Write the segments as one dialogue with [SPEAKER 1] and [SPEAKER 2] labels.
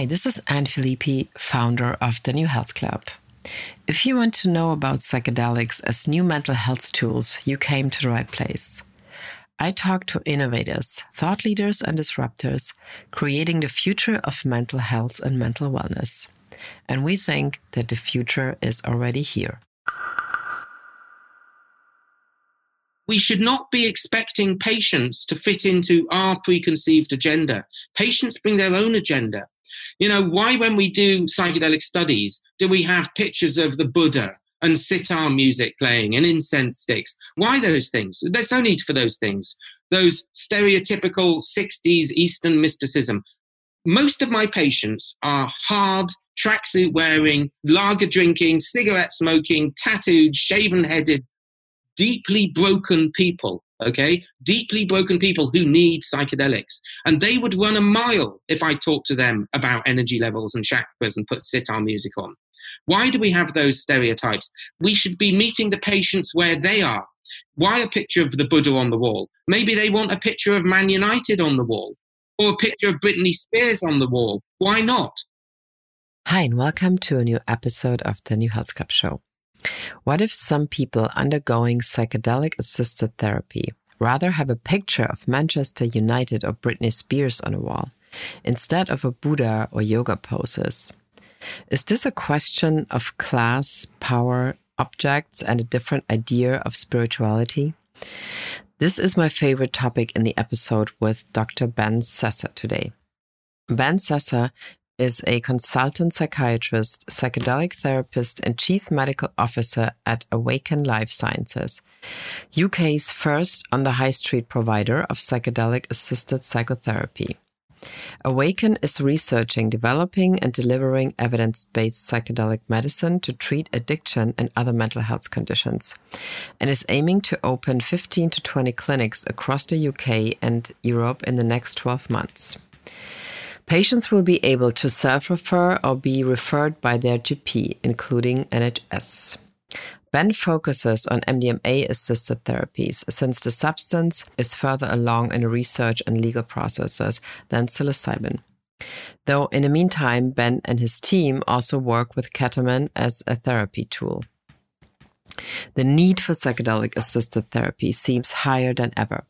[SPEAKER 1] Hi, this is Anne Filippi, founder of the New Health Club. If you want to know about psychedelics as new mental health tools, you came to the right place. I talk to innovators, thought leaders, and disruptors, creating the future of mental health and mental wellness. And we think that the future is already here.
[SPEAKER 2] we should not be expecting patients to fit into our preconceived agenda. Patients bring their own agenda. You know, why, when we do psychedelic studies, do we have pictures of the Buddha and sitar music playing and incense sticks? Why those things? There's no need for those things. Those stereotypical 60s Eastern mysticism. Most of my patients are hard, tracksuit wearing, lager drinking, cigarette smoking, tattooed, shaven headed deeply broken people, okay? Deeply broken people who need psychedelics. And they would run a mile if I talked to them about energy levels and chakras and put sitar music on. Why do we have those stereotypes? We should be meeting the patients where they are. Why a picture of the Buddha on the wall? Maybe they want a picture of Man United on the wall or a picture of Britney Spears on the wall. Why not?
[SPEAKER 1] Hi, and welcome to a new episode of the New Health Club Show. What if some people undergoing psychedelic assisted therapy rather have a picture of Manchester United or Britney Spears on a wall instead of a Buddha or yoga poses? Is this a question of class, power, objects, and a different idea of spirituality? This is my favorite topic in the episode with Dr. Ben Sessa today. Ben Sessa is a consultant psychiatrist, psychedelic therapist, and chief medical officer at Awakn Life Sciences, UK's first on the high street provider of psychedelic assisted psychotherapy. Awakn is researching, developing, and delivering evidence based psychedelic medicine to treat addiction and other mental health conditions, and is aiming to open 15 to 20 clinics across the UK and Europe in the next 12 months. Patients will be able to self refer or be referred by their GP, including NHS. Ben focuses on MDMA assisted therapies since the substance is further along in research and legal processes than psilocybin. Though in the meantime, Ben and his team also work with ketamine as a therapy tool. The need for psychedelic assisted therapy seems higher than ever.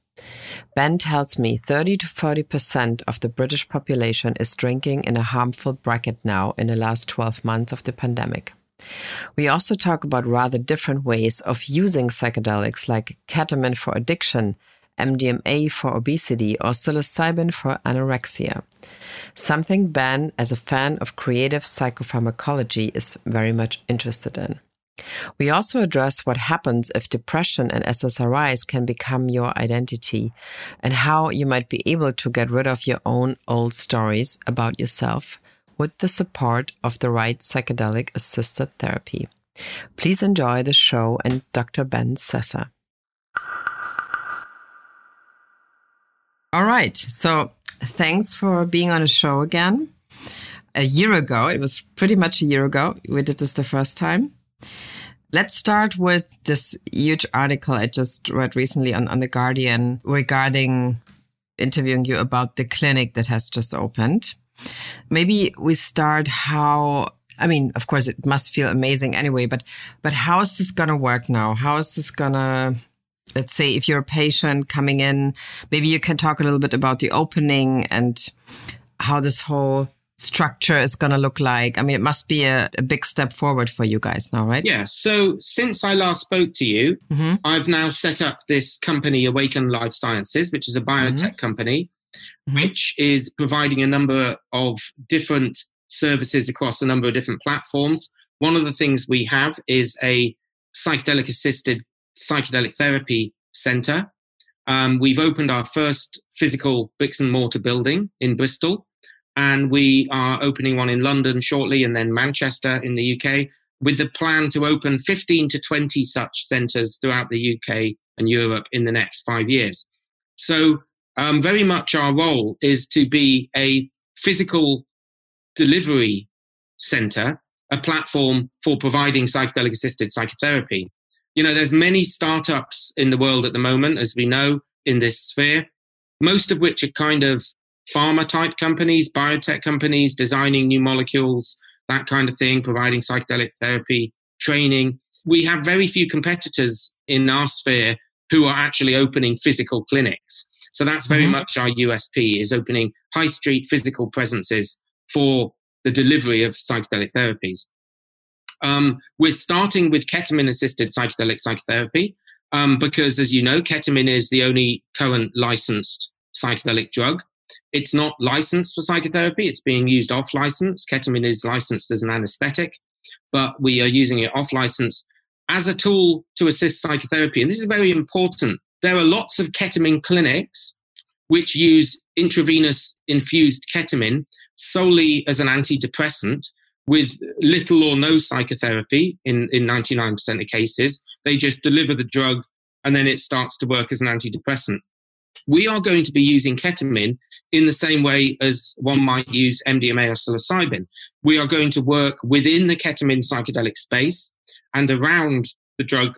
[SPEAKER 1] Ben tells me 30 to 40% of the British population is drinking in a harmful bracket now in the last 12 months of the pandemic. We also talk about rather different ways of using psychedelics like ketamine for addiction, MDMA for obesity, or psilocybin for anorexia. Something Ben, as a fan of creative psychopharmacology, is very much interested in. We also address what happens if depression and SSRIs can become your identity and how you might be able to get rid of your own old stories about yourself with the support of the right psychedelic assisted therapy. Please enjoy the show and Dr. Ben Sessa. All right. So thanks for being on the show again. A year ago, it was pretty much a year ago, we did this the first time. Let's start with this huge article I just read recently on, on The Guardian regarding interviewing you about the clinic that has just opened. Maybe we start how I mean, of course, it must feel amazing anyway, but but how is this gonna work now? How is this gonna let's say if you're a patient coming in, maybe you can talk a little bit about the opening and how this whole structure is going to look like? I mean, it must be a, a, big step forward for you guys now, right?
[SPEAKER 2] Yeah. So since I last spoke to you, mm-hmm. I've now set up this company, Awakn Life Sciences, which is a biotech mm-hmm. company, mm-hmm. which is providing a number of different services across a number of different platforms. One of the things we have is a psychedelic assisted psychedelic therapy center. Um, we've opened our first physical bricks and mortar building in Bristol and we are opening one in London shortly and then Manchester in the UK with the plan to open 15 to 20 such centres throughout the UK and Europe in the next five years. So, um, very much our role is to be a physical delivery centre, a platform for providing psychedelic assisted psychotherapy. You know, there's many startups in the world at the moment, as we know, in this sphere, most of which are kind of pharma type companies, biotech companies, designing new molecules, that kind of thing, providing psychedelic therapy training. We have very few competitors in our sphere who are actually opening physical clinics. So that's very mm-hmm. much our USP is opening high street physical presences for the delivery of psychedelic therapies. Um, we're starting with ketamine assisted psychedelic psychotherapy um, because, as you know, ketamine is the only current licensed psychedelic drug. It's not licensed for psychotherapy, it's being used off license. Ketamine is licensed as an anesthetic, but we are using it off license as a tool to assist psychotherapy. And this is very important. There are lots of ketamine clinics which use intravenous infused ketamine solely as an antidepressant with little or no psychotherapy in, in 99% of cases. They just deliver the drug and then it starts to work as an antidepressant. We are going to be using ketamine in the same way as one might use MDMA or psilocybin. We are going to work within the ketamine psychedelic space and around the drug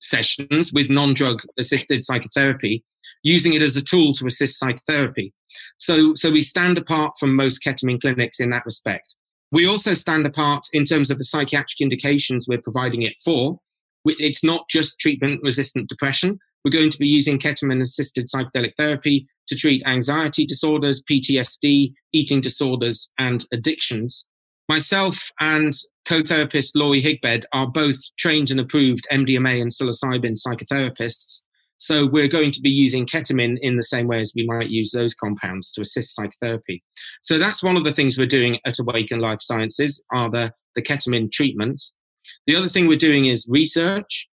[SPEAKER 2] sessions with non drug assisted psychotherapy, using it as a tool to assist psychotherapy. So, so we stand apart from most ketamine clinics in that respect. We also stand apart in terms of the psychiatric indications we're providing it for. It's not just treatment resistant depression. We're going to be using ketamine assisted psychedelic therapy to treat anxiety disorders, PTSD, eating disorders, and addictions. Myself and co therapist Laurie Higbed are both trained and approved MDMA and psilocybin psychotherapists. So we're going to be using ketamine in the same way as we might use those compounds to assist psychotherapy. So that's one of the things we're doing at Awakn Life Sciences are the, the ketamine treatments. The other thing we're doing is research.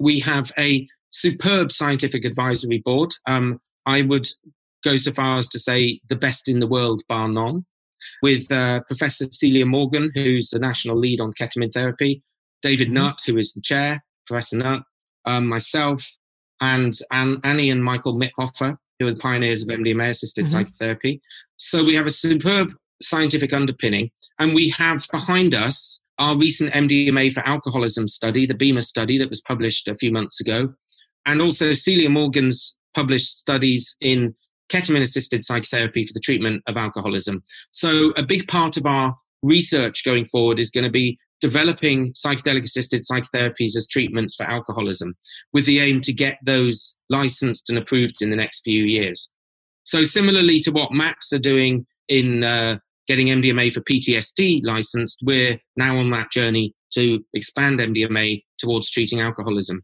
[SPEAKER 2] We have a superb scientific advisory board. Um, I would go so far as to say the best in the world, bar none, with uh, Professor Celia Morgan, who's the national lead on ketamine therapy, David mm-hmm. Nutt, who is the chair, Professor Nutt, um, myself, and, and Annie and Michael Mithoefer, who are the pioneers of MDMA assisted mm-hmm. psychotherapy. So we have a superb scientific underpinning, and we have behind us our recent MDMA for alcoholism study, the BIMA study that was published a few months ago, and also Celia Morgan's published studies in ketamine assisted psychotherapy for the treatment of alcoholism. So, a big part of our research going forward is going to be developing psychedelic assisted psychotherapies as treatments for alcoholism with the aim to get those licensed and approved in the next few years. So, similarly to what MAPS are doing in uh, getting MDMA for PTSD licensed, we're now on that journey to expand MDMA towards treating alcoholism.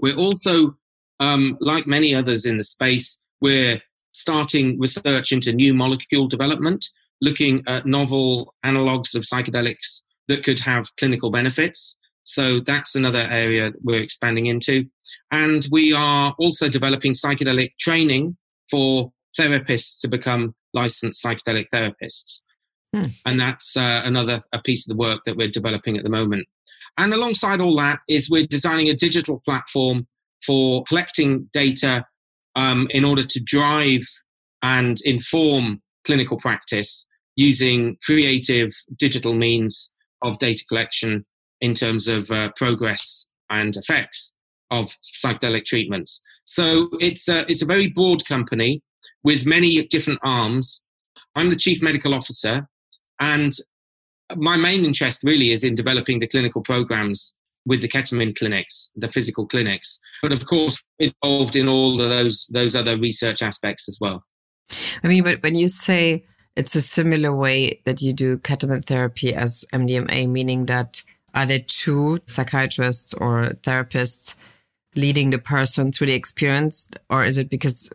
[SPEAKER 2] We're also, um, like many others in the space, we're starting research into new molecule development, looking at novel analogs of psychedelics that could have clinical benefits. So that's another area that we're expanding into. And we are also developing psychedelic training for therapists to become licensed psychedelic therapists. Hmm. And that's uh, another a piece of the work that we're developing at the moment. And alongside all that is we're designing a digital platform for collecting data um, in order to drive and inform clinical practice using creative digital means of data collection in terms of uh, progress and effects of psychedelic treatments. So it's a, it's a very broad company with many different arms. I'm the chief medical officer, and my main interest really is in developing the clinical programs with the ketamine clinics, the physical clinics, but of course involved in all of those those other research aspects as well.
[SPEAKER 1] I mean, but when you say it's a similar way that you do ketamine therapy as MDMA, meaning that are there two psychiatrists or therapists leading the person through the experience, or is it because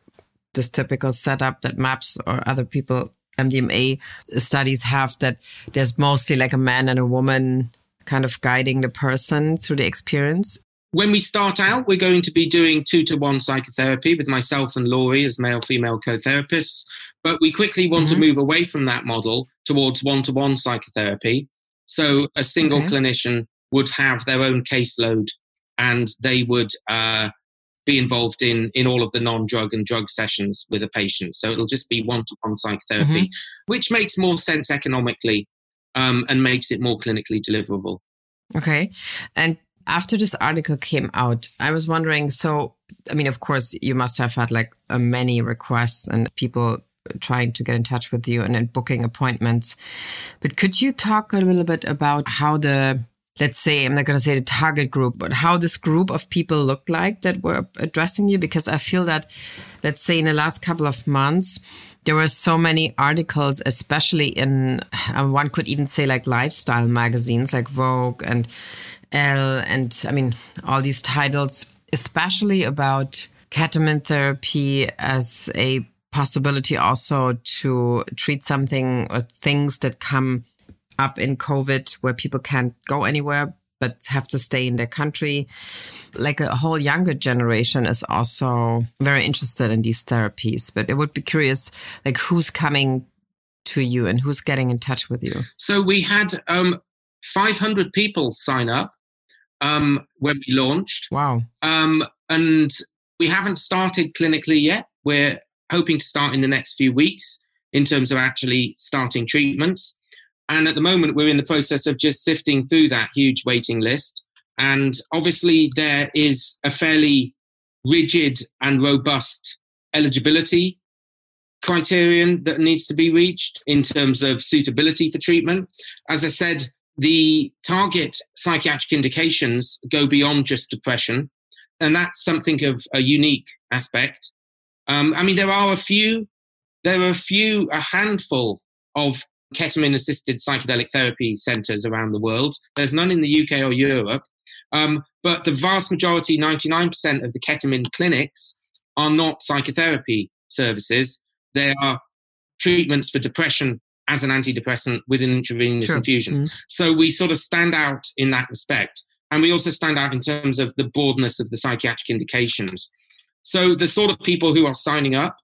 [SPEAKER 1] this typical setup that MAPS or other people MDMA studies have that there's mostly like a man and a woman kind of guiding the person through the experience?
[SPEAKER 2] When we start out, we're going to be doing two to one psychotherapy with myself and Laurie as male female co therapists. But we quickly want mm-hmm. to move away from that model towards one to one psychotherapy. So a single okay. clinician would have their own caseload and they would uh, be involved in in all of the non-drug and drug sessions with a patient so it'll just be one-to-one psychotherapy mm-hmm. which makes more sense economically um, and makes it more clinically deliverable.
[SPEAKER 1] Okay. And after this article came out, I was wondering so, I mean, of course, you must have had like many requests and people trying to get in touch with you and, and booking appointments. But could you talk a little bit about how the let's say, I'm not going to say the target group, but how this group of people looked like that were addressing you? Because I feel that, let's say, in the last couple of months, there were so many articles, especially in, uh, one could even say like lifestyle magazines like Vogue and Elle, and I mean, all these titles, especially about ketamine therapy as a possibility also to treat something or things that come up in COVID where people can't go anywhere but have to stay in their country. Like a whole younger generation is also very interested in these therapies. But it would be curious, like who's coming to you and who's getting in touch with you?
[SPEAKER 2] So we had um, 500 people sign up um, when we launched.
[SPEAKER 1] Wow.
[SPEAKER 2] Um, and we haven't started clinically yet. We're hoping to start in the next few weeks in terms of actually starting treatments. And at the moment, we're in the process of just sifting through that huge waiting list. And obviously, there is a fairly rigid and robust eligibility criterion that needs to be reached in terms of suitability for treatment. As I said, the target psychiatric indications go beyond just depression, and that's something of a unique aspect. Um, I mean, there are a few, there are a few, a handful of ketamine assisted psychedelic therapy centers around the world. There's none in the UK or Europe. Um, but the vast majority, 99% of the ketamine clinics, are not psychotherapy services. They are treatments for depression as an antidepressant with an intravenous sure. infusion. Mm. So we sort of stand out in that respect. And we also stand out in terms of the broadness of the psychiatric indications. So the sort of people who are signing up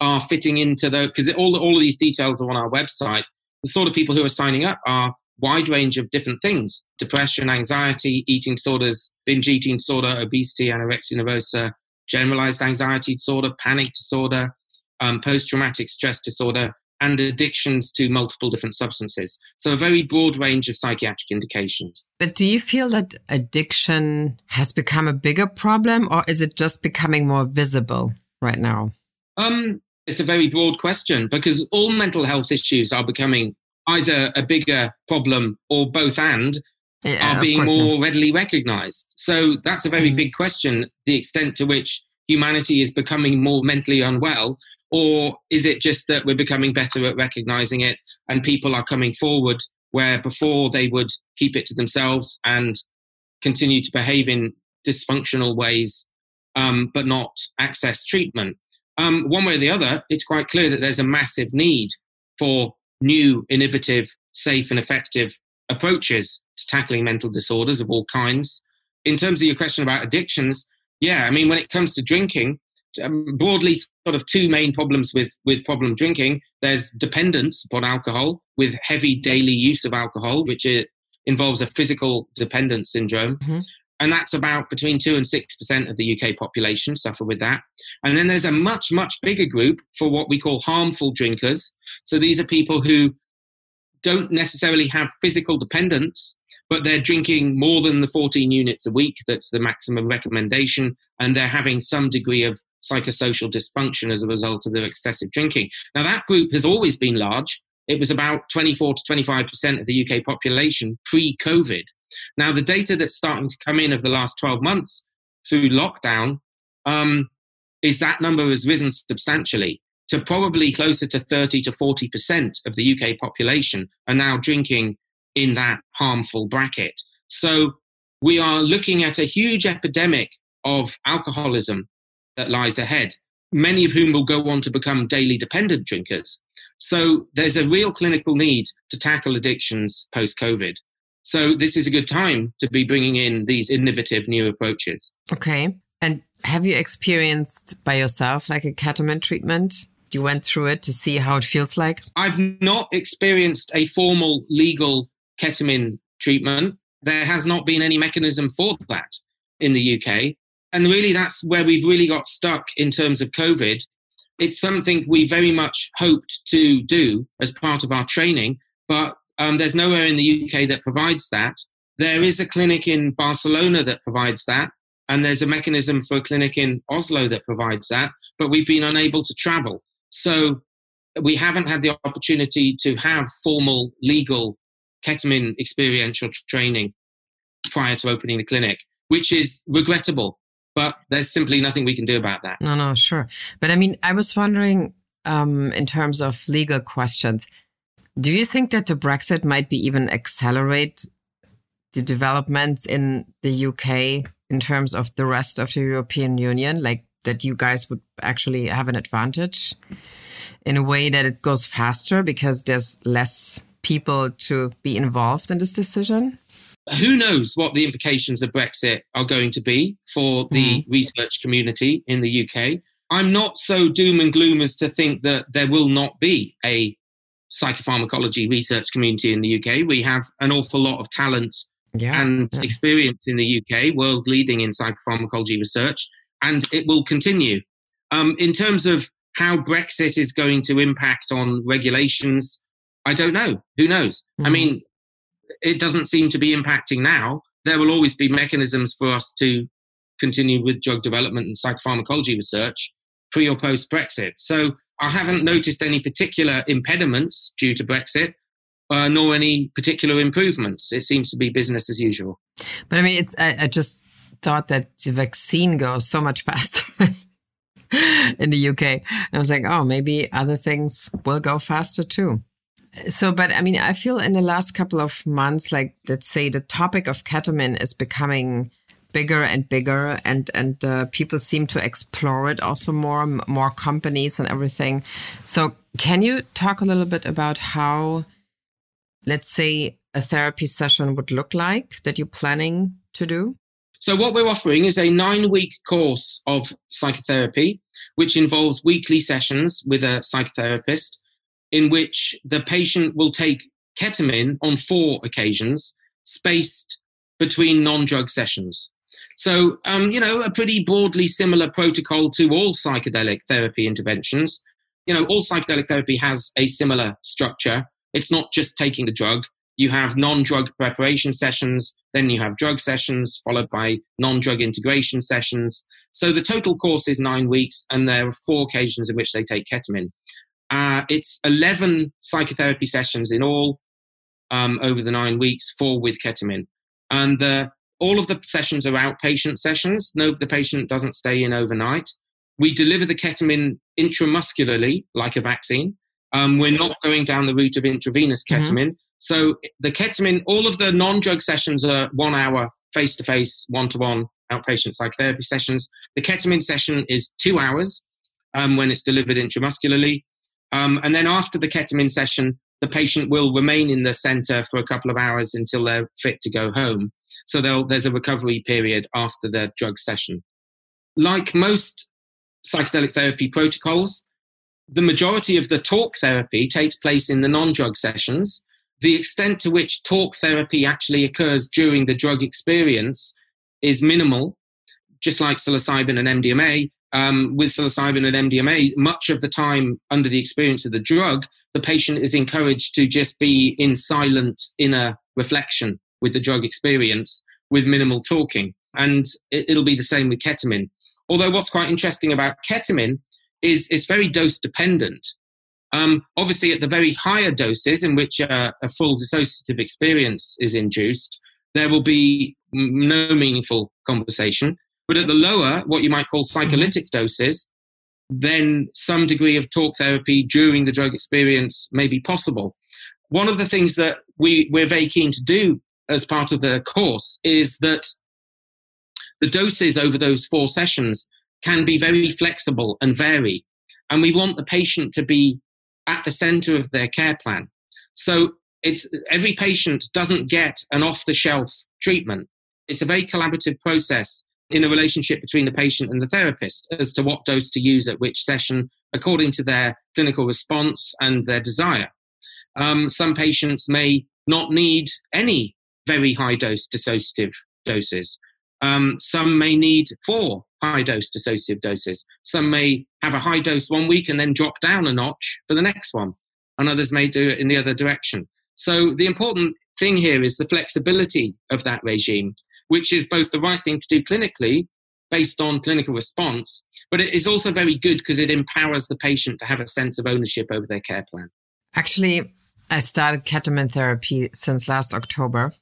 [SPEAKER 2] are fitting into the because all all of these details are on our website. The sort of people who are signing up are wide range of different things: depression, anxiety, eating disorders, binge eating disorder, obesity, anorexia nervosa, generalized anxiety disorder, panic disorder, um, post-traumatic stress disorder, and addictions to multiple different substances. So, a very broad range of psychiatric indications.
[SPEAKER 1] But do you feel that addiction has become a bigger problem, or is it just becoming more visible right now?
[SPEAKER 2] Um, it's a very broad question because all mental health issues are becoming either a bigger problem or both and yeah, are being more readily recognized. So that's a very mm. big question the extent to which humanity is becoming more mentally unwell, or is it just that we're becoming better at recognizing it and people are coming forward where before they would keep it to themselves and continue to behave in dysfunctional ways um, but not access treatment? Um, one way or the other, it's quite clear that there's a massive need for new, innovative, safe, and effective approaches to tackling mental disorders of all kinds. In terms of your question about addictions, yeah, I mean, when it comes to drinking, um, broadly, sort of two main problems with with problem drinking. There's dependence upon alcohol with heavy daily use of alcohol, which it involves a physical dependence syndrome. Mm-hmm and that's about between 2 and 6% of the UK population suffer with that. And then there's a much, much bigger group for what we call harmful drinkers. So these are people who don't necessarily have physical dependence, but they're drinking more than the 14 units a week. That's the maximum recommendation. And they're having some degree of psychosocial dysfunction as a result of their excessive drinking. Now, that group has always been large. It was about 24 to 25% of the UK population pre COVID. Now, the data that's starting to come in of the last 12 months through lockdown um, is that number has risen substantially to probably closer to 30 to 40% of the UK population are now drinking in that harmful bracket. So we are looking at a huge epidemic of alcoholism that lies ahead, many of whom will go on to become daily dependent drinkers. So there's a real clinical need to tackle addictions post COVID. So this is a good time to be bringing in these innovative new approaches.
[SPEAKER 1] Okay. And have you experienced by yourself like a ketamine treatment? You went through it to see how it feels like?
[SPEAKER 2] I've not experienced a formal legal ketamine treatment. There has not been any mechanism for that in the UK. And really, that's where we've really got stuck in terms of COVID. It's something we very much hoped to do as part of our training, but um, there's nowhere in the UK that provides that. There is a clinic in Barcelona that provides that, and there's a mechanism for a clinic in Oslo that provides that, but we've been unable to travel. So we haven't had the opportunity to have formal legal ketamine experiential training prior to opening the clinic, which is regrettable. But there's simply nothing we can do about that.
[SPEAKER 1] No, no, sure. But I mean, I was wondering um, in terms of legal questions, do you think that the Brexit might be even accelerate the developments in the UK in terms of the rest of the European Union? Like that you guys would actually have an advantage in a way that it goes faster because there's less people to be involved in this decision?
[SPEAKER 2] Who knows what the implications of Brexit are going to be for the mm. research community in the UK? I'm not so doom and gloom as to think that there will not be a psychopharmacology research community in the UK. We have an awful lot of talent yeah, and yeah. experience in the UK, world leading in psychopharmacology research, and it will continue. Um, in terms of how Brexit is going to impact on regulations, I don't know. Who knows? Mm-hmm. I mean, it doesn't seem to be impacting now. There will always be mechanisms for us to continue with drug development and psychopharmacology research pre or post Brexit. So I haven't noticed any particular impediments due to Brexit. Uh, nor any particular improvements. It seems to be business as usual.
[SPEAKER 1] But I mean, it's I, I just thought that the vaccine goes so much faster in the UK. And I was like, oh, maybe other things will go faster too. So, but I mean, I feel in the last couple of months, like let's say the topic of ketamine is becoming bigger and bigger and and uh, people seem to explore it also more more companies and everything. So can you talk a little bit about how let's say a therapy session would look like that you're planning to do?
[SPEAKER 2] So what we're offering is a nine week course of psychotherapy which involves weekly sessions with a psychotherapist in which the patient will take ketamine on four occasions spaced between non-drug sessions so, um, you know, a pretty broadly similar protocol to all psychedelic therapy interventions. You know, all psychedelic therapy has a similar structure. It's not just taking the drug. You have non drug preparation sessions, then you have drug sessions, followed by non drug integration sessions. So the total course is nine weeks, and there are four occasions in which they take ketamine. Uh, it's 11 psychotherapy sessions in all um, over the nine weeks, four with ketamine. And the all of the sessions are outpatient sessions. No, the patient doesn't stay in overnight. We deliver the ketamine intramuscularly, like a vaccine. Um, we're not going down the route of intravenous mm-hmm. ketamine. Mm-hmm. So the ketamine, all of the non-drug sessions are one hour face-to-face, one-to-one outpatient psychotherapy sessions. The ketamine session is two hours um, when it's delivered intramuscularly. Um, and then after the ketamine session, the patient will remain in the center for a couple of hours until they're fit to go home. So there's a recovery period after the drug session. Like most psychedelic therapy protocols, the majority of the talk therapy takes place in the non drug sessions. The extent to which talk therapy actually occurs during the drug experience is minimal, just like psilocybin and MDMA. Um, with psilocybin and MDMA, much of the time under the experience of the drug, the patient is encouraged to just be in silent inner reflection with the drug experience with minimal talking. And it, will be the same with ketamine. Although what's quite interesting about ketamine is it's very dose dependent. Um, obviously, at the very higher doses in which uh, a full dissociative experience is induced, there will be no meaningful conversation. But at the lower, what you might call psycholytic mm-hmm. doses, then some degree of talk therapy during the drug experience may be possible. One of the things that we, we're very keen to do as part of the course is that the doses over those four sessions can be very flexible and vary. And we want the patient to be at the center of their care plan. So it's every patient doesn't get an off the shelf treatment. It's a very collaborative process in a relationship between the patient and the therapist as to what dose to use at which session according to their clinical response and their desire. Um, some patients may not need any very high dose dissociative doses. Um, some may need four high dose dissociative doses. Some may have a high dose one week and then drop down a notch for the next one. And others may do it in the other direction. So the important thing here is the flexibility of that regime, which is both the right thing to do clinically, based on clinical response, but it is also very good because it empowers the patient to have a sense of ownership over their care plan.
[SPEAKER 1] Actually, I started ketamine therapy since last October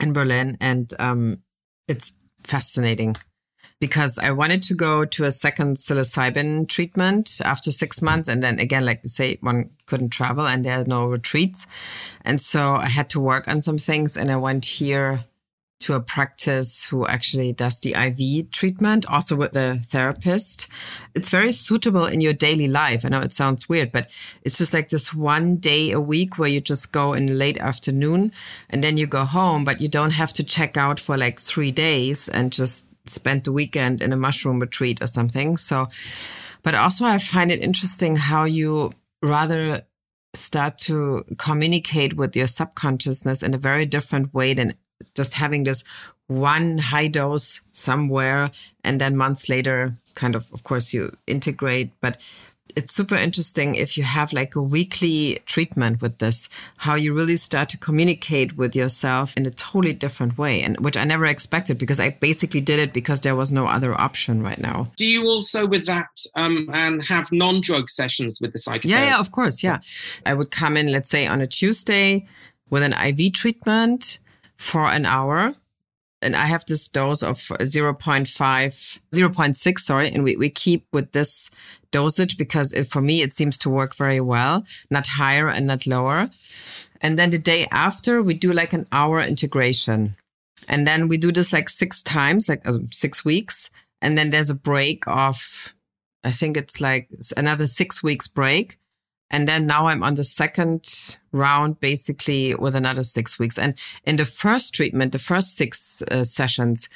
[SPEAKER 1] in Berlin, and um, it's fascinating because I wanted to go to a second psilocybin treatment after six months. And then again, like you say, one couldn't travel and there are no retreats. And so I had to work on some things. And I went here to a practice who actually does the IV treatment, also with the therapist. It's very suitable in your daily life. I know it sounds weird, but it's just like this one day a week where you just go in late afternoon and then you go home, but you don't have to check out for like three days and just spend the weekend in a mushroom retreat or something. So, but also I find it interesting how you rather start to communicate with your subconsciousness in a very different way than just having this one high dose somewhere and then months later kind of of course you integrate but it's super interesting if you have like a weekly treatment with this, how you really start to communicate with yourself in a totally different way, and which I never expected because I basically did it because there was no other option right now.
[SPEAKER 2] Do you also, with that, um, and have non-drug sessions with the psychotherapist?
[SPEAKER 1] Yeah, yeah, of course, yeah. I would come in, let's say, on a Tuesday with an IV treatment for an hour and I have this dose of 0.5, 0.6, sorry, and we, we keep with this dosage because it, for me, it seems to work very well, not higher and not lower. And then the day after, we do like an hour integration. And then we do this like six times, like uh, six weeks. And then there's a break of, I think it's like another six weeks break. And then now I'm on the second round, basically with another six weeks. And in the first treatment, the first six uh, sessions,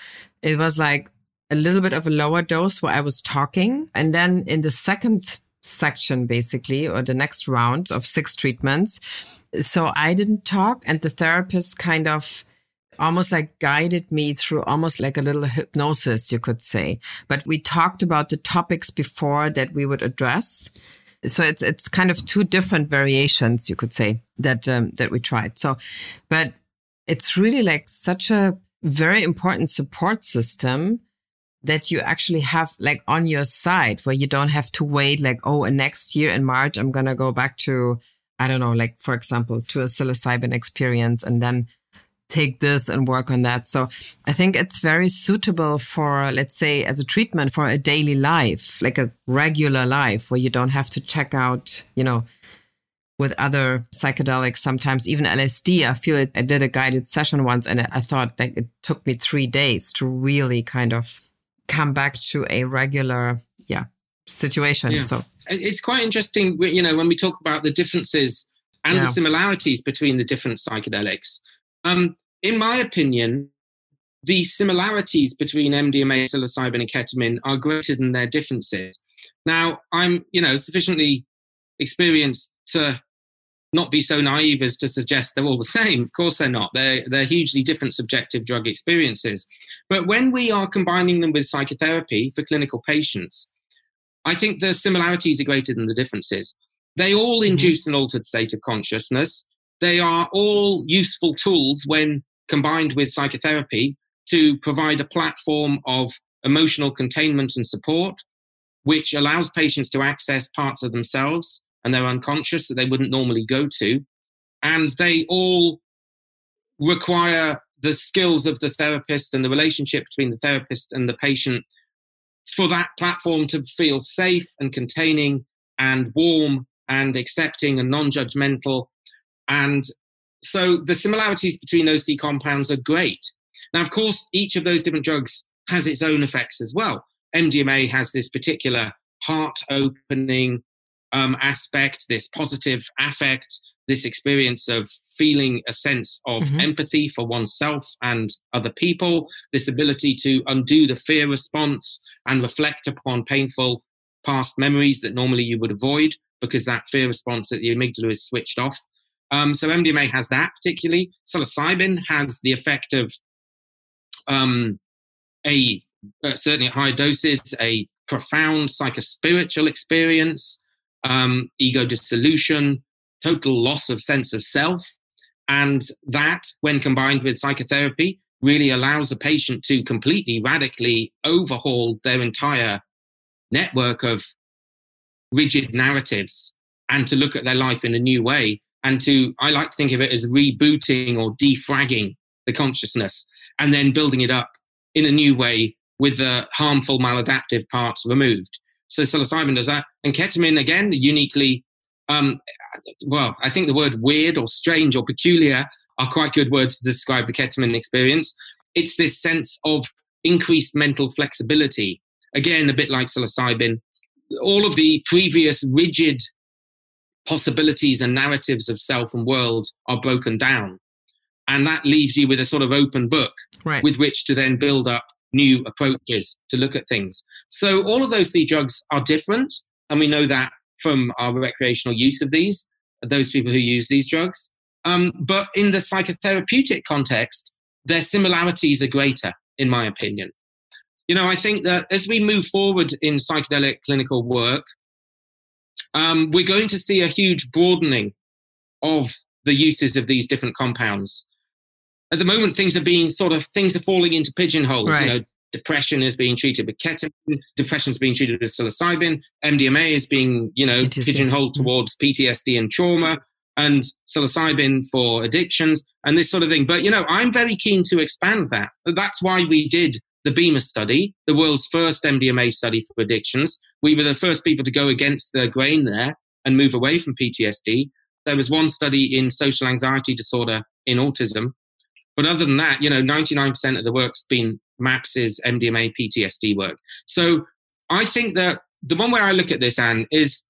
[SPEAKER 1] it was like a little bit of a lower dose where I was talking. And then in the second section, basically, or the next round of six treatments, so I didn't talk and the therapist kind of almost like guided me through almost like a little hypnosis, you could say. But we talked about the topics before that we would address. So it's it's kind of two different variations, you could say, that um, that we tried. So, but it's really like such a very important support system that you actually have like on your side where you don't have to wait like, oh, next year in March, I'm going to go back to, I don't know, like, for example, to a psilocybin experience and then take this and work on that. So I think it's very suitable for, let's say, as a treatment for a daily life, like a regular life where you don't have to check out, you know, with other psychedelics, sometimes even LSD. I feel it. I did a guided session once and I thought like it took me three days to really kind of come back to a regular, yeah, situation. Yeah. So
[SPEAKER 2] it's quite interesting, you know, when we talk about the differences and yeah. the similarities between the different psychedelics. Um, in my opinion, the similarities between MDMA, psilocybin, and ketamine are greater than their differences. Now, I'm, you know, sufficiently experienced to not be so naive as to suggest they're all the same. Of course, they're not. They're, they're hugely different subjective drug experiences. But when we are combining them with psychotherapy for clinical patients, I think the similarities are greater than the differences. They all mm-hmm. induce an altered state of consciousness. They are all useful tools when combined with psychotherapy to provide a platform of emotional containment and support, which allows patients to access parts of themselves and they're unconscious that they wouldn't normally go to. And they all require the skills of the therapist and the relationship between the therapist and the patient for that platform to feel safe and containing and warm and accepting and non judgmental. And so the similarities between those three compounds are great. Now, of course, each of those different drugs has its own effects as well. MDMA has this particular heart opening, um, aspect, this positive affect, this experience of feeling a sense of mm-hmm. empathy for oneself and other people, this ability to undo the fear response and reflect upon painful past memories that normally you would avoid because that fear response at the amygdala is switched off. Um, so MDMA has that particularly. Psilocybin has the effect of um, a uh, certainly at high doses a profound psychospiritual experience um, ego dissolution, total loss of sense of self. And that, when combined with psychotherapy, really allows a patient to completely radically overhaul their entire network of rigid narratives and to look at their life in a new way and to i like to think of it as rebooting or defragging the consciousness and then building it up in a new way with the harmful maladaptive parts removed so psilocybin does that. And ketamine again uniquely um, well i think the word weird or strange or peculiar are quite good words to describe the ketamine experience. It's this sense of increased mental flexibility. Again a bit like psilocybin. All of the previous rigid possibilities and narratives of self and world are broken down. And that leaves you with a sort of open book right. with which to then build up new approaches to look at things. So all of those three drugs are different. And we know that from our recreational use of these, those people who use these drugs. Um, but in the psychotherapeutic context, their similarities are greater, in my opinion. You know, I think that as we move forward in psychedelic clinical work, um, we're going to see a huge broadening of the uses of these different compounds. At the moment, things are being sort of things are falling into pigeonholes. Right. You know, depression is being treated with ketamine, depression is being treated with psilocybin, MDMA is being you know PTSD. pigeonholed towards PTSD and trauma, and psilocybin for addictions and this sort of thing. But you know, I'm very keen to expand that. That's why we did the BIMA study, the world's first MDMA study for addictions. We were the first people to go against the grain there and move away from PTSD. There was one study in social anxiety disorder in autism. But other than that, you know, 99% of the work's been MAPS's MDMA PTSD work. So I think that the one way I look at this, Anne, is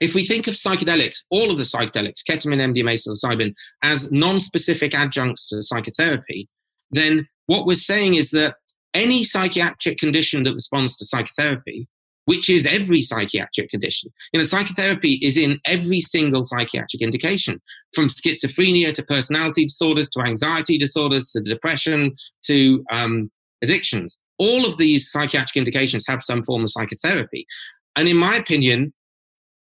[SPEAKER 2] if we think of psychedelics, all of the psychedelics, ketamine, MDMA, psilocybin, as non specific adjuncts to psychotherapy, then what we're saying is that any psychiatric condition that responds to psychotherapy, which is every psychiatric condition. You know, psychotherapy is in every single psychiatric indication, from schizophrenia to personality disorders to anxiety disorders to depression to um, addictions. All of these psychiatric indications have some form of psychotherapy. And in my opinion,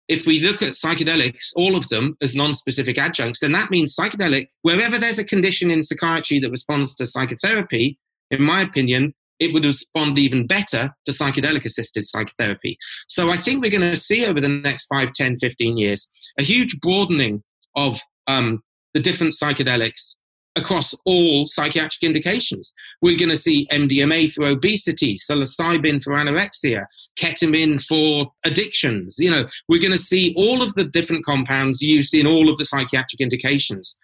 [SPEAKER 2] if we look at psychedelics, all of them as non specific adjuncts, then that means psychedelic, wherever there's a condition in psychiatry that responds to psychotherapy, in my opinion, it would respond even better to psychedelic assisted psychotherapy. So I think we're going to see over the next 5, 10, 15 years a huge broadening of um, the different psychedelics across all psychiatric indications. We're going to see MDMA for obesity, psilocybin for anorexia, ketamine for addictions. You know, we're going to see all of the different compounds used in all of the psychiatric indications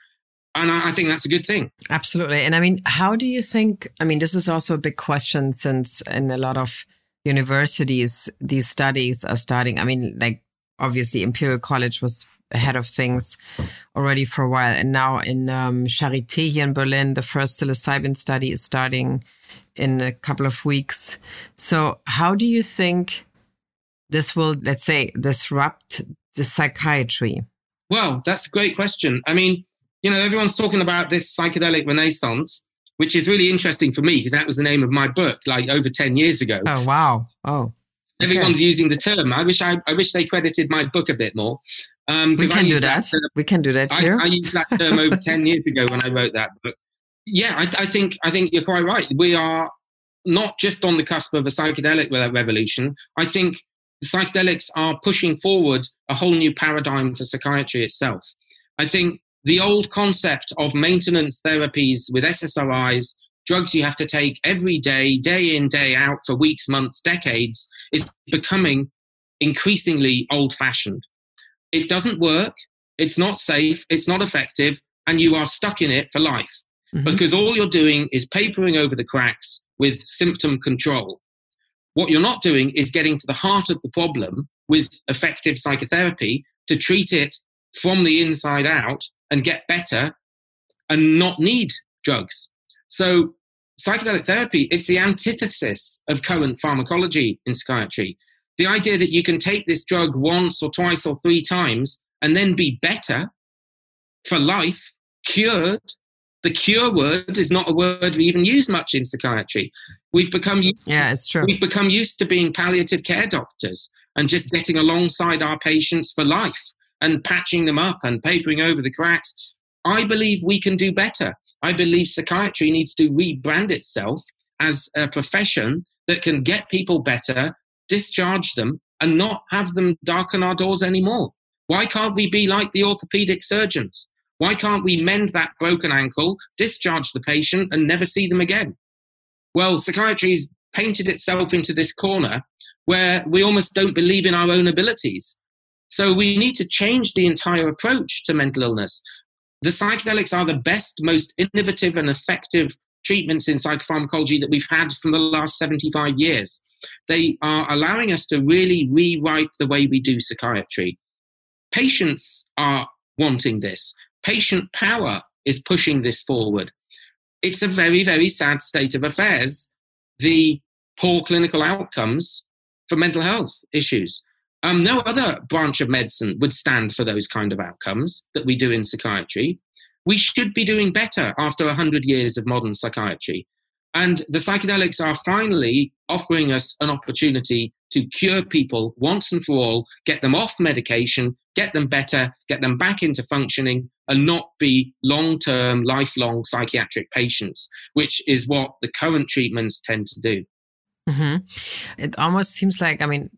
[SPEAKER 2] and I, I, think that's a good thing.
[SPEAKER 1] Absolutely. And I mean, how do you think? I mean, this is also a big question since in a lot of universities, these studies are starting. I mean, like obviously, Imperial College was ahead of things already for a while. And now in um, Charité here in Berlin, the first psilocybin study is starting in a couple of weeks. So, how do you think this will, let's say, disrupt the psychiatry?
[SPEAKER 2] Well, that's a great question. I mean, you know, everyone's talking about this psychedelic renaissance, which is really interesting for me because that was the name of my book like over 10 years ago.
[SPEAKER 1] Oh, wow. Oh.
[SPEAKER 2] Okay. Everyone's using the term. I wish I, I wish they credited my book a bit more.
[SPEAKER 1] Um, we can do that. that we can do that here.
[SPEAKER 2] I, I used that term over 10 years ago when I wrote that book. Yeah, I, I think I think you're quite right. We are not just on the cusp of a psychedelic revolution. I think psychedelics are pushing forward a whole new paradigm for psychiatry itself. I think the old concept of maintenance therapies with SSRIs, drugs you have to take every day, day in, day out for weeks, months, decades, is becoming increasingly old fashioned. It doesn't work, it's not safe, it's not effective, and you are stuck in it for life mm-hmm. because all you're doing is papering over the cracks with symptom control. What you're not doing is getting to the heart of the problem with effective psychotherapy to treat it from the inside out and get better and not need drugs. So psychedelic therapy, it's the antithesis of current pharmacology in psychiatry. The idea that you can take this drug once or twice or three times and then be better for life, cured. The cure word is not a word we even use much in psychiatry. We've become
[SPEAKER 1] yeah, it's true.
[SPEAKER 2] We've become used to being palliative care doctors and just getting alongside our patients for life and patching them up and papering over the cracks. I believe we can do better. I believe psychiatry needs to rebrand itself as a profession that can get people better, discharge them, and not have them darken our doors anymore. Why can't we be like the orthopedic surgeons? Why can't we mend that broken ankle, discharge the patient, and never see them again? Well, psychiatry's painted itself into this corner where we almost don't believe in our own abilities. So we need to change the entire approach to mental illness. The psychedelics are the best, most innovative, and effective treatments in psychopharmacology that we've had from the last 75 years. They are allowing us to really rewrite the way we do psychiatry. Patients are wanting this. Patient power is pushing this forward. It's a very, very sad state of affairs, the poor clinical outcomes for mental health issues. Um, no other branch of medicine would stand for those kind of outcomes that we do in psychiatry. We should be doing better after 100 years of modern psychiatry. And the psychedelics are finally offering us an opportunity to cure people once and for all, get them off medication, get them better, get them back into functioning, and not be long term, lifelong psychiatric patients, which is what the current treatments tend to do.
[SPEAKER 1] Mm-hmm. It almost seems like, I mean,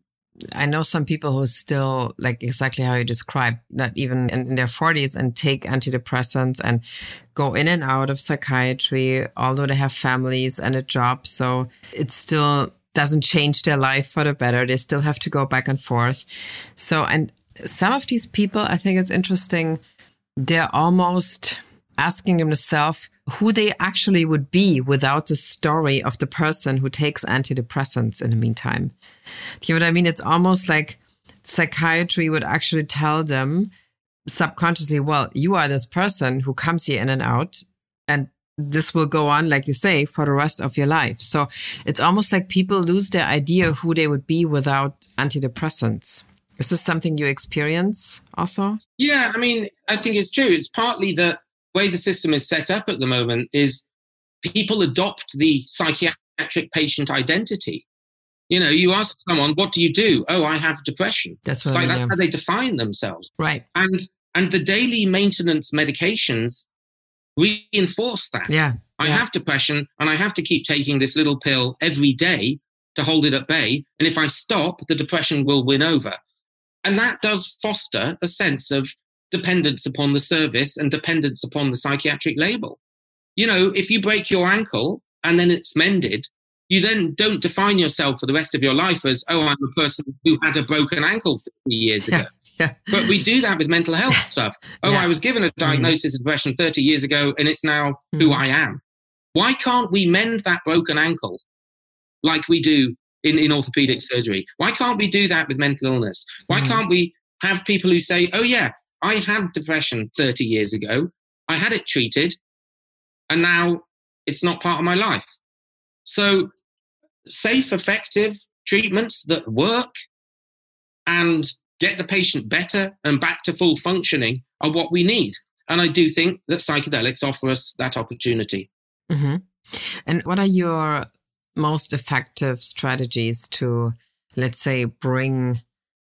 [SPEAKER 1] I know some people who still like exactly how you described, not even in, in, their 40s and take antidepressants and go in and out of psychiatry, although they have families and a job. So it still doesn't change their life for the better. They still have to go back and forth. So, and some of these people, I think it's interesting, they're almost asking themselves who they actually would be without the story of the person who takes antidepressants in the meantime. Do you know what I mean? It's almost like psychiatry would actually tell them subconsciously, well, you are this person who comes here in and out, and this will go on, like you say, for the rest of your life. So it's almost like people lose their idea of who they would be without antidepressants. Is this something you experience also?
[SPEAKER 2] Yeah, I mean, I think it's true. It's partly the way the system is set up at the moment is people adopt the psychiatric patient identity. You know, you ask someone, "What do you do?" Oh, I have depression.
[SPEAKER 1] That's what
[SPEAKER 2] like
[SPEAKER 1] I mean,
[SPEAKER 2] that's
[SPEAKER 1] yeah.
[SPEAKER 2] how they define themselves.
[SPEAKER 1] Right.
[SPEAKER 2] And and the daily maintenance medications reinforce that.
[SPEAKER 1] Yeah.
[SPEAKER 2] I
[SPEAKER 1] yeah.
[SPEAKER 2] have depression and I have to keep taking this little pill every day to hold it at bay. And if I stop, the depression will win over. And that does foster a sense of dependence upon the service and dependence upon the psychiatric label. You know, if you break your ankle and then it's mended, you then don't define yourself for the rest of your life as, oh, I'm a person who had a broken ankle 50 years ago.
[SPEAKER 1] Yeah.
[SPEAKER 2] But we do that with mental health stuff. Oh,
[SPEAKER 1] Yeah.
[SPEAKER 2] I was given a diagnosis of depression 30 years ago and it's now who
[SPEAKER 1] Mhm.
[SPEAKER 2] I am. Why can't we mend that broken ankle like we do in, in orthopedic surgery? Why can't we do that with mental illness? Why
[SPEAKER 1] Mhm.
[SPEAKER 2] can't we have people who say, oh, yeah, I had depression 30 years ago, I had it treated, and now it's not part of my life? So, safe, effective treatments that work and get the patient better and back to full functioning are what we need. And I do think that psychedelics offer us that opportunity.
[SPEAKER 1] hmm And what are your most effective strategies to, let's say, bring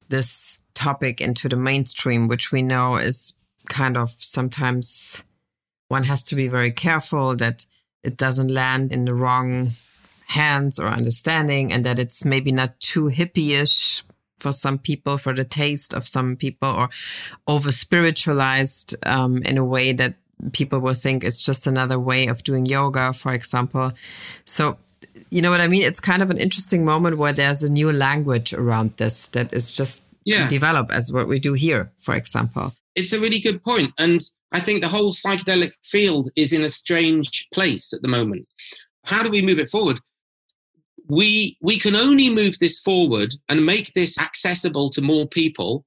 [SPEAKER 1] this topic into the mainstream, which we know is kind of sometimes one has to be very careful that it doesn't land in the wrong hands or understanding and that it's maybe not too hippie-ish for some people, for the taste of some people, or over spiritualized um, in a way that people will think it's just another way of doing yoga, for example. So, you know what I mean? It's kind of an interesting moment where there's a new language around this that is just
[SPEAKER 2] Yeah.
[SPEAKER 1] develop as what we do here, for example.
[SPEAKER 2] it's a really good point and i think the whole psychedelic field is in a strange place at the moment how do we move it forward we we can only move this forward and make this accessible to more people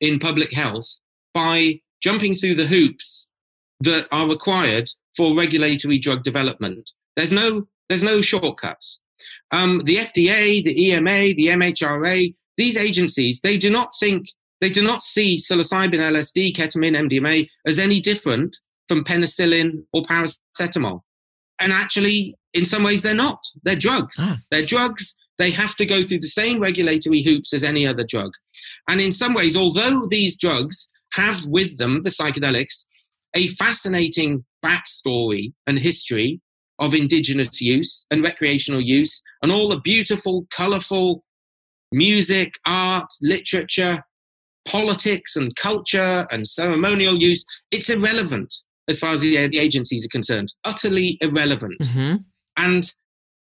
[SPEAKER 2] in public health by jumping through the hoops that are required for regulatory drug development there's no there's no shortcuts um, the fda the ema the mhra these agencies they do not think they do not see psilocybin, LSD, ketamine, MDMA as any different from penicillin or paracetamol. And actually, in some ways, they're not. They're drugs.
[SPEAKER 1] Ah.
[SPEAKER 2] They're drugs. They have to go through the same regulatory hoops as any other drug. And in some ways, although these drugs have with them, the psychedelics, a fascinating backstory and history of indigenous use and recreational use and all the beautiful, colorful music, art, literature, politics and culture and ceremonial use, it's irrelevant as far as the, the agencies are concerned. Utterly irrelevant. Mm-hmm. And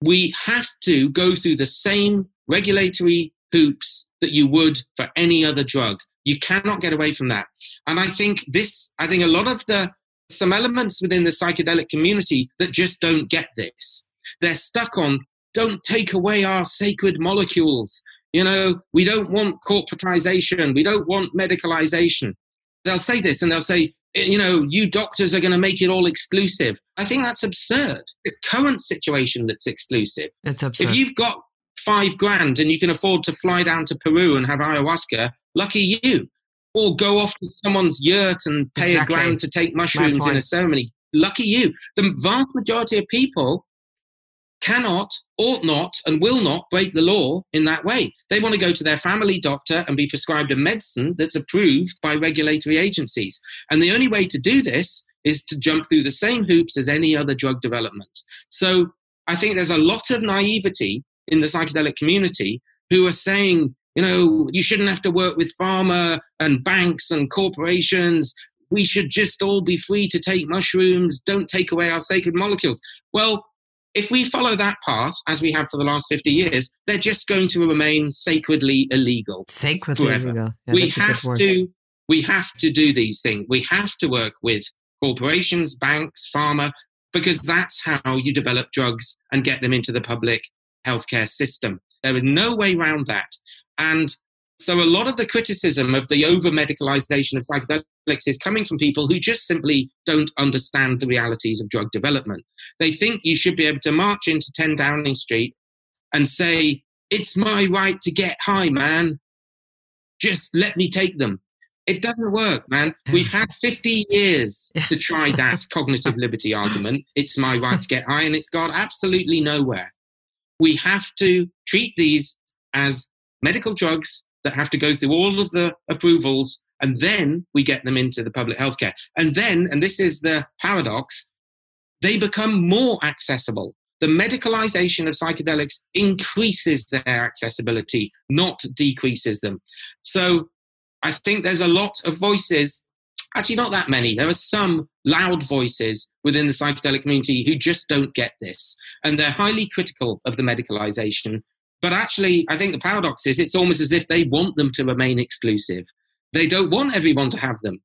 [SPEAKER 2] we have to go through the same regulatory hoops that you would for any other drug. You cannot get away from that. And I think this, I think a lot of the, some elements within the psychedelic community that just don't get this. They're stuck on, don't take away our sacred molecules. You know, we don't want corporatization. We don't want medicalization. They'll say this and they'll say, eh, you know, you doctors are going to make it all exclusive. I think that's absurd. The current situation that's exclusive.
[SPEAKER 1] That's absurd.
[SPEAKER 2] If you've got five grand and you can afford to fly down to Peru and have ayahuasca, lucky you. Or go off to someone's yurt and pay exactly. a grand to take mushrooms in a ceremony. Lucky you. The vast majority of people cannot, ought not, and will not break the law in that way. They want to go to their family doctor and be prescribed a medicine that's approved by regulatory agencies. And the only way to do this is to jump through the same hoops as any other drug development. So I think there's a lot of naivety in the psychedelic community who are saying, you know, you shouldn't have to work with pharma and banks and corporations. We should just all be free to take mushrooms. Don't take away our sacred molecules. Well, if we follow that path, as we have for the last 50 years, they're just going to remain sacredly illegal.
[SPEAKER 1] Sacredly forever. illegal.
[SPEAKER 2] Yeah, we have to we have to do these things. We have to work with corporations, banks, pharma, because that's how you develop drugs and get them into the public healthcare system. There is no way around that. And so a lot of the criticism of the over medicalization of psychedelics is coming from people who just simply don't understand the realities of drug development. They think you should be able to march into 10 Downing Street and say, It's my right to get high, man. Just let me take them. It doesn't work, man. We've had 50 years to try that cognitive liberty argument. It's my right to get high, and it's got absolutely nowhere. We have to treat these as medical drugs that have to go through all of the approvals and then we get them into the public healthcare. And then, and this is the paradox, they become more accessible. The medicalization of psychedelics increases their accessibility, not decreases them. So I think there's a lot of voices, actually, not that many. There are some loud voices within the psychedelic community who just don't get this. And they're highly critical of the medicalization but actually, I think the paradox is it's almost as if they want them to remain exclusive. They don't want everyone to have them.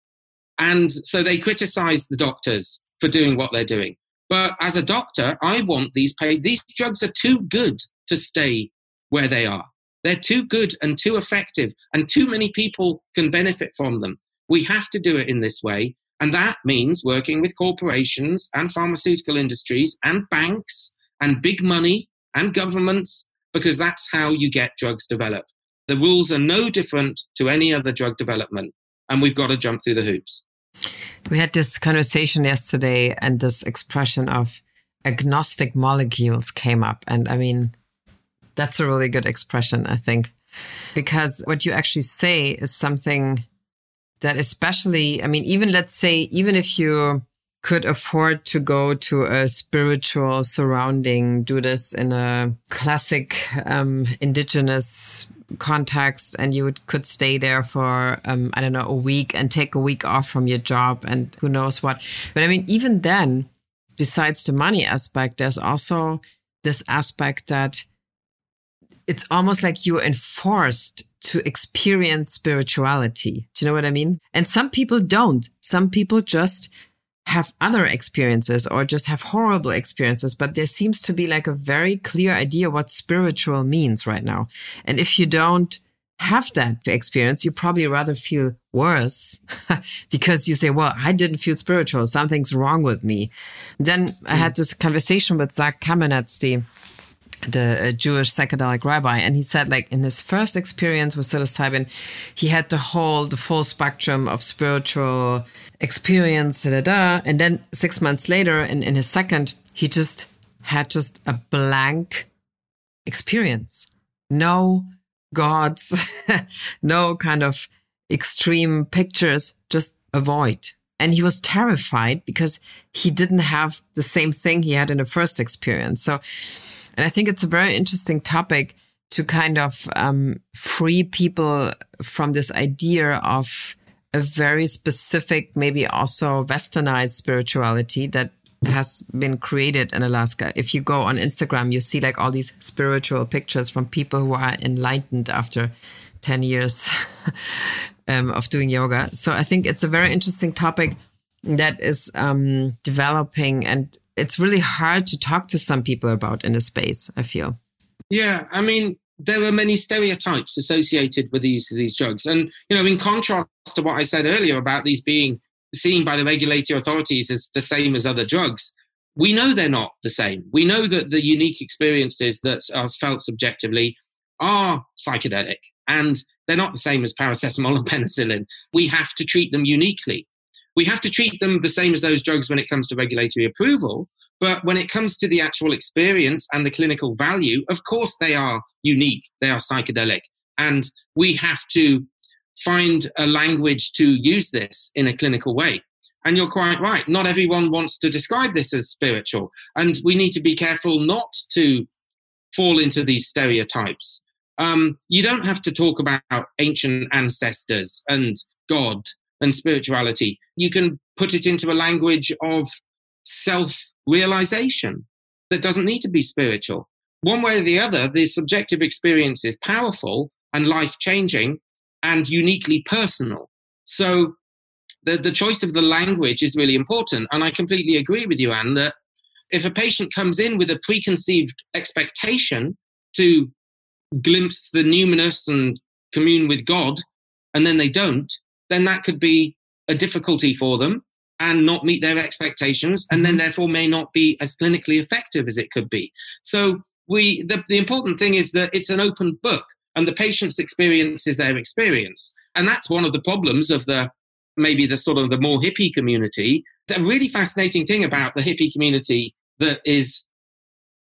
[SPEAKER 2] And so they criticize the doctors for doing what they're doing. But as a doctor, I want these paid. These drugs are too good to stay where they are. They're too good and too effective, and too many people can benefit from them. We have to do it in this way. And that means working with corporations and pharmaceutical industries and banks and big money and governments because that's how you get drugs developed. The rules are no different to any other drug development, and we've got to jump through the hoops.
[SPEAKER 1] We had this conversation yesterday, and this expression of agnostic molecules came up. And I mean, that's a really good expression, I think, because what you actually say is something that, especially, I mean, even let's say, even if you could afford to go to a spiritual surrounding, do this in a classic um, indigenous context, and you would, could stay there for, um, I don't know, a week and take a week off from your job and who knows what. But I mean, even then, besides the money aspect, there's also this aspect that it's almost like you're enforced to experience spirituality. Do you know what I mean? And some people don't. Some people just have other experiences or just have horrible experiences, but there seems to be like a very clear idea what spiritual means right now. And if you don't have that experience, you probably rather feel worse because you say, well, I didn't feel spiritual. Something's wrong with me. Then I mm. had this conversation with Zac Kamenetz, the the uh, Jewish psychedelic rabbi, and he said like in his first experience with psilocybin, he had the whole the full spectrum of spiritual experience, da da da, and then six months later, in in his second, he just had just a blank experience, no gods, no kind of extreme pictures, just a void, And he was terrified because he didn't have the same thing he had in the first experience. So, and I think it's a very interesting topic to kind of um, free people from this idea of a very specific, maybe also westernized spirituality that has been created in Alaska. If you go on Instagram, you see like all these spiritual pictures from people who are enlightened after 10 years um, of doing yoga. So I think it's a very interesting topic that is um, developing and it's really hard to talk to some people about in a space, I feel.
[SPEAKER 2] Yeah, I mean, there are many stereotypes associated with the use of these drugs. And, you know, in contrast to what I said earlier about these being seen by the regulatory authorities as the same as other drugs, we know they're not the same. We know that the unique experiences that are felt subjectively are psychedelic and they're not the same as paracetamol and penicillin. We have to treat them uniquely. We have to treat them the same as those drugs when it comes to regulatory approval. But when it comes to the actual experience and the clinical value, of course they are unique, they are psychedelic. And we have to find a language to use this in a clinical way. And you're quite right. Not everyone wants to describe this as spiritual. And we need to be careful not to fall into these stereotypes. Um, you don't have to talk about ancient ancestors and God and spirituality. You can put it into a language of self realization that doesn't need to be spiritual. One way or the other, the subjective experience is powerful and life changing and uniquely personal. So the, the choice of the language is really important. And I completely agree with you, Anne, that if a patient comes in with a preconceived expectation to glimpse the numinous and commune with God, and then they don't, then that could be a difficulty for them and not meet their expectations, and then mm-hmm. therefore may not be as clinically effective as it could be. So we the, the important thing is that it's an open book and the patient's experience is their experience. And that's one of the problems of the maybe the sort of the more hippie community. The really fascinating thing about the hippie community that is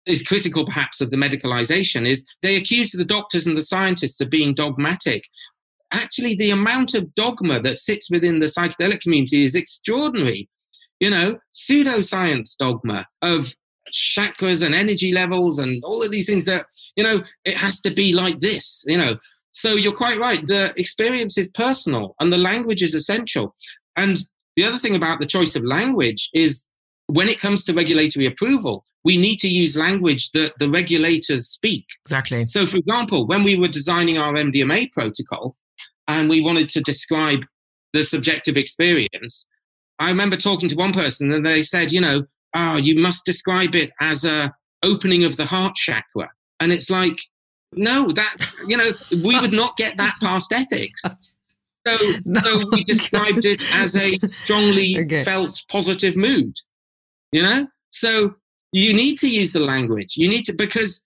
[SPEAKER 2] is critical perhaps of the medicalization is they accuse the doctors and the scientists of being dogmatic actually the amount of dogma that sits within the psychedelic community is extraordinary. You know pseudoscience dogma of chakras and energy levels and all of these things that you know it has to be like this you know. So you're quite right the experience is personal and the language is essential. And the other thing about the choice of language is when it comes to regulatory approval we need to use language that the regulators speak.
[SPEAKER 1] Exactly.
[SPEAKER 2] So for example when we were designing our mdma protocol and we wanted to describe the subjective experience i remember talking to one person and they said you know oh, you must describe it as a opening of the heart chakra. And it's like, no, that, you know, we would not get that past ethics. So, no, so we described it as a strongly okay. felt positive mood, you know? So you need to use the language. You need to, because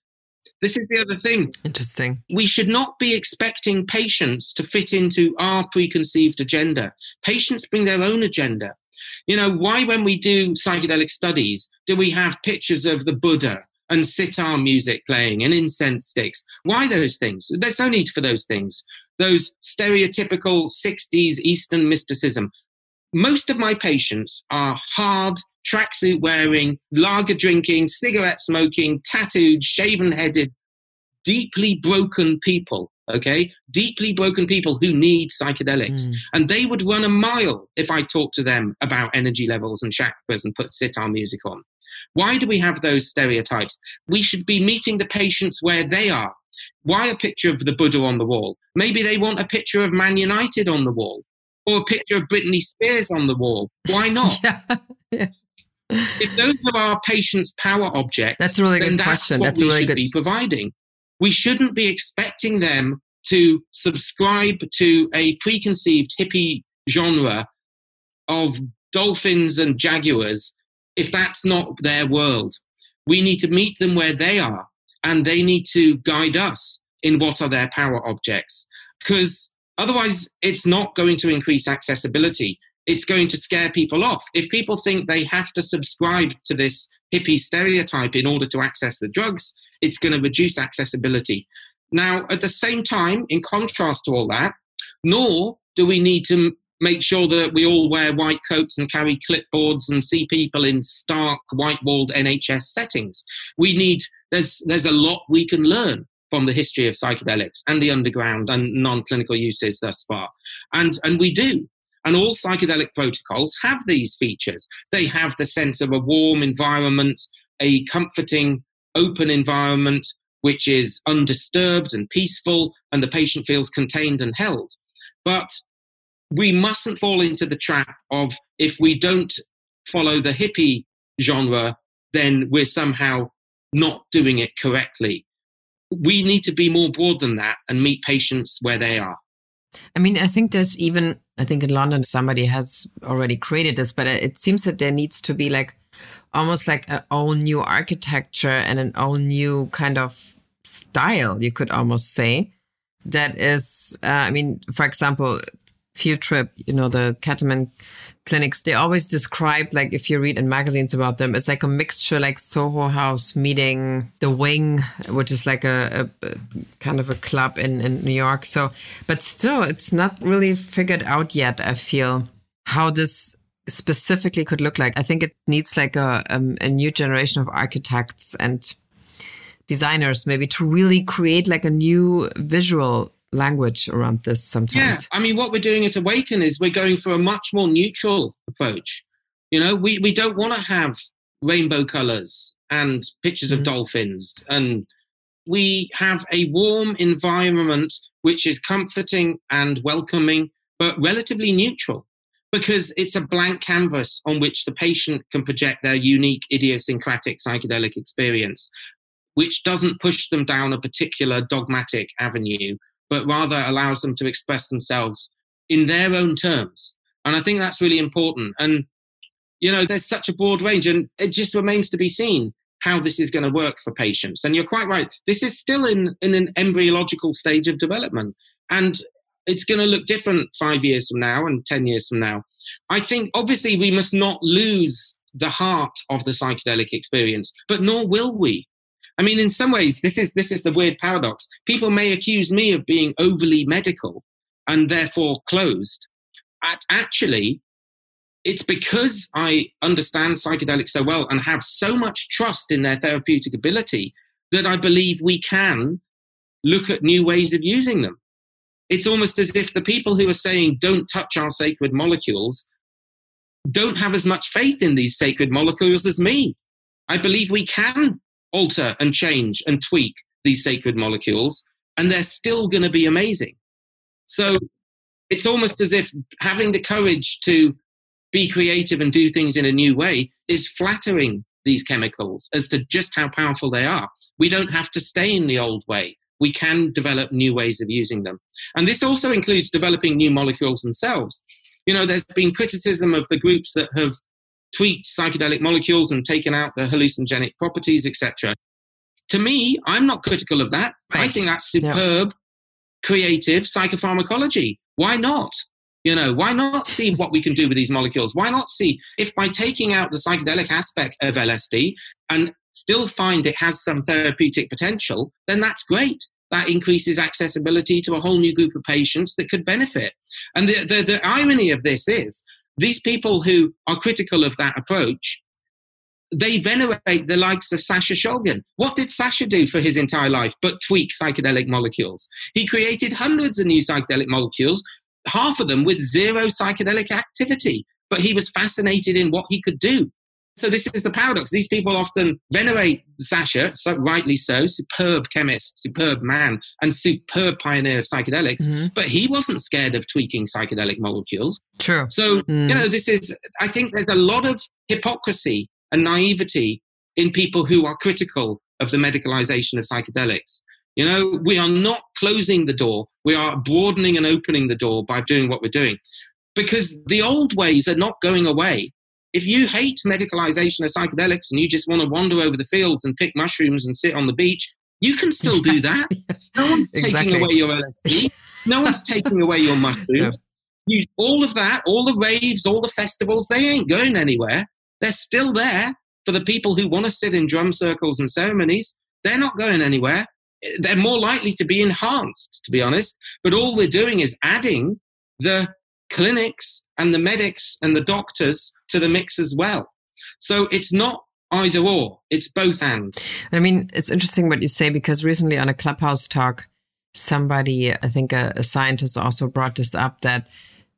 [SPEAKER 2] this is the other thing.
[SPEAKER 1] Interesting.
[SPEAKER 2] We should not be expecting patients to fit into our preconceived agenda. Patients bring their own agenda. You know, why, when we do psychedelic studies, do we have pictures of the Buddha and sitar music playing and incense sticks? Why those things? There's no need for those things. Those stereotypical 60s Eastern mysticism. Most of my patients are hard, tracksuit wearing, lager drinking, cigarette smoking, tattooed, shaven headed, deeply broken people okay? Deeply broken people who need psychedelics. Mm. and they would run a mile if i talked to them about energy levels and chakras and put sitar music on. Why do we have those stereotypes? We should be meeting the patients where they are. Why a picture of the buddha on the wall? Maybe they want a picture of man united on the wall or a picture of britney spears on the wall. Why not? Yeah. Yeah. If those are our patients power objects
[SPEAKER 1] that's a really good
[SPEAKER 2] that's
[SPEAKER 1] question
[SPEAKER 2] what
[SPEAKER 1] that's
[SPEAKER 2] we
[SPEAKER 1] a really
[SPEAKER 2] should
[SPEAKER 1] good
[SPEAKER 2] be providing we shouldn't be expecting them to subscribe to a preconceived hippie genre of dolphins and jaguars if that's not their world. We need to meet them where they are and they need to guide us in what are their power objects because otherwise it's not going to increase accessibility. It's going to scare people off. If people think they have to subscribe to this hippie stereotype in order to access the drugs, it's going to reduce accessibility. Now, at the same time, in contrast to all that, nor do we need to make sure that we all wear white coats and carry clipboards and see people in stark white walled NHS settings. We need, there's, there's a lot we can learn from the history of psychedelics and the underground and non clinical uses thus far. And, and we do. And all psychedelic protocols have these features. They have the sense of a warm environment, a comforting, open environment, which is undisturbed and peaceful, and the patient feels contained and held. But we mustn't fall into the trap of if we don't follow the hippie genre, then we're somehow not doing it correctly. We need to be more broad than that and meet patients where they are.
[SPEAKER 1] I mean, I think there's even, I think in London somebody has already created this, but it seems that there needs to be like almost like an all new architecture and an all new kind of style, you could almost say. That is, uh, I mean, for example, field trip, you know, the ketamine clinics, they always describe, like, if you read in magazines about them, it's like a mixture, like Soho House meeting the Wing, which is like a, a, a kind of a club in, in New York. So, but still, it's not really figured out yet, I feel, how this specifically could look like. I think it needs like a, um, a new generation of architects and designers maybe to really create like a new visual language around this sometimes.
[SPEAKER 2] Yeah, I mean, what we're doing at Awakn is we're going for a much more neutral approach. You know, we, we don't want to have rainbow colors and pictures mm-hmm. of dolphins. And we have a warm environment which is comforting and welcoming, but relatively neutral because it's a blank canvas on which the patient can project their unique idiosyncratic psychedelic experience, which doesn't push them down a particular dogmatic avenue but rather allows them to express themselves in their own terms. And I think that's really important. And, you know, there's such a broad range, and it just remains to be seen how this is going to work for patients. And you're quite right. This is still in, in an embryological stage of development. And it's going to look different five years from now and 10 years from now. I think obviously we must not lose the heart of the psychedelic experience, but nor will we. I mean, in some ways, this is this is the weird paradox. People may accuse me of being overly medical and therefore closed. Actually, it's because I understand psychedelics so well and have so much trust in their therapeutic ability that I believe we can look at new ways of using them. It's almost as if the people who are saying, don't touch our sacred molecules, don't have as much faith in these sacred molecules as me. I believe we can alter and change and tweak these sacred molecules, and they're still going to be amazing. So it's almost as if having the courage to be creative and do things in a new way is flattering these chemicals as to just how powerful they are. We don't have to stay in the old way. We can develop new ways of using them. And this also includes developing new molecules themselves. You know, there's been criticism of the groups that have tweaked psychedelic molecules and taken out the hallucinogenic properties, etc. To me, I'm not critical of that. Right. I think that's superb, creative psychopharmacology. Why not? You know, why not see what we can do with these molecules? Why not see if by taking out the psychedelic aspect of LSD and still find it has some therapeutic potential, then that's great. That increases accessibility to a whole new group of patients that could benefit. And the, the, the irony of this is these people who are critical of that approach, they venerate the likes of Sasha Shulgin. What did Sasha do for his entire life but tweak psychedelic molecules? He created hundreds of new psychedelic molecules, half of them with zero psychedelic activity, but he was fascinated in what he could do. So this is the paradox. These people often venerate Sasha, so rightly so, superb chemist, superb man, and superb pioneer of psychedelics. Mm-hmm. But he wasn't scared of tweaking psychedelic molecules.
[SPEAKER 1] True.
[SPEAKER 2] So mm. you know, this is. I think there's a lot of hypocrisy and naivety in people who are critical of the medicalization of psychedelics. You know, we are not closing the door. We are broadening and opening the door by doing what we're doing. Because the old ways are not going away if you hate medicalization of psychedelics and you just want to wander over the fields and pick mushrooms and sit on the beach, you can still do that. No one's exactly. taking away your LSD. No one's taking away your mushrooms. You, all of that, all the raves, all the festivals, they ain't going anywhere. They're still there for the people who want to sit in drum circles and ceremonies. They're not going anywhere. They're more likely to be enhanced, to be honest. But all we're doing is adding the clinics and the medics and the doctors to the mix as well. So it's not either or, it's both and.
[SPEAKER 1] I mean, it's interesting what you say because recently on a Clubhouse talk, somebody, I think a, a scientist also brought this up that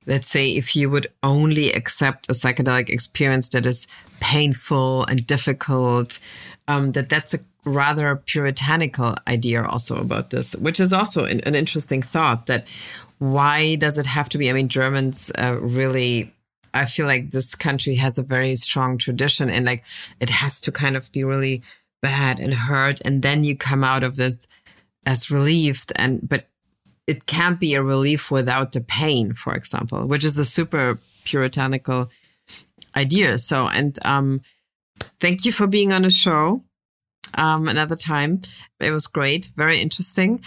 [SPEAKER 1] let's say if you would only accept a psychedelic experience that is painful and difficult, um, that that's a rather puritanical idea also about this, which is also an, an interesting thought that why does it have to be? I mean, Germans uh, really, I feel like this country has a very strong tradition and like it has to kind of be really bad and hurt. And then you come out of this as relieved. And, but it can't be a relief without the pain, for example, which is a super puritanical idea. So, and um, thank you for being on the show um, another time. It was great, very interesting.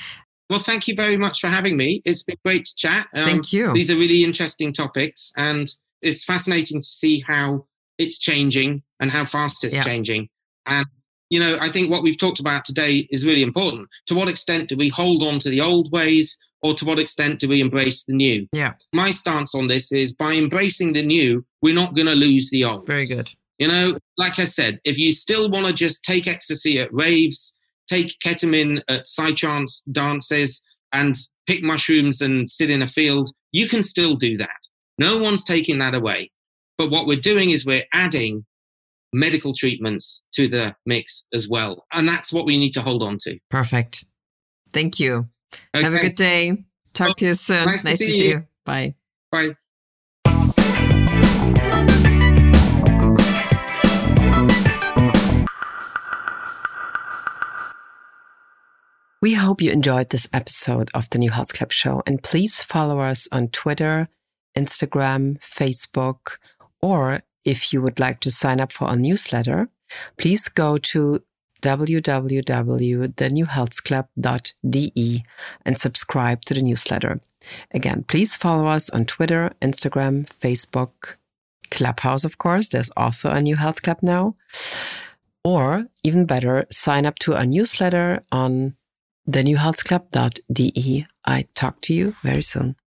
[SPEAKER 2] Well, thank you very much for having me. It's been great to chat.
[SPEAKER 1] Um, thank you.
[SPEAKER 2] These are really interesting topics, and it's fascinating to see how it's changing and how fast it's yeah. changing. And you know, I think what we've talked about today is really important. To what extent do we hold on to the old ways? or to what extent do we embrace the new?
[SPEAKER 1] Yeah.
[SPEAKER 2] My stance on this is by embracing the new, we're not going to lose the old.
[SPEAKER 1] Very good.
[SPEAKER 2] You know, like I said, if you still want to just take ecstasy at raves, take ketamine at psytrance dances, and pick mushrooms and sit in a field, you can still do that. No one's taking that away. But what we're doing is we're adding medical treatments to the mix as well. And that's what we need to hold on to.
[SPEAKER 1] Perfect. Thank you. Okay. Have a good day. Talk well, to you soon.
[SPEAKER 2] Nice, nice to, see, to see you. you.
[SPEAKER 1] Bye.
[SPEAKER 2] Bye.
[SPEAKER 1] We hope you enjoyed this episode of the New Health Club Show. And please follow us on Twitter, Instagram, Facebook, or if you would like to sign up for our newsletter, please go to www.thenewhealthclub.de and subscribe to the newsletter. Again, please follow us on Twitter, Instagram, Facebook, Clubhouse, of course. There's also a new health club now. Or even better, sign up to our newsletter on thenewhealthclub.de. I talk to you very soon.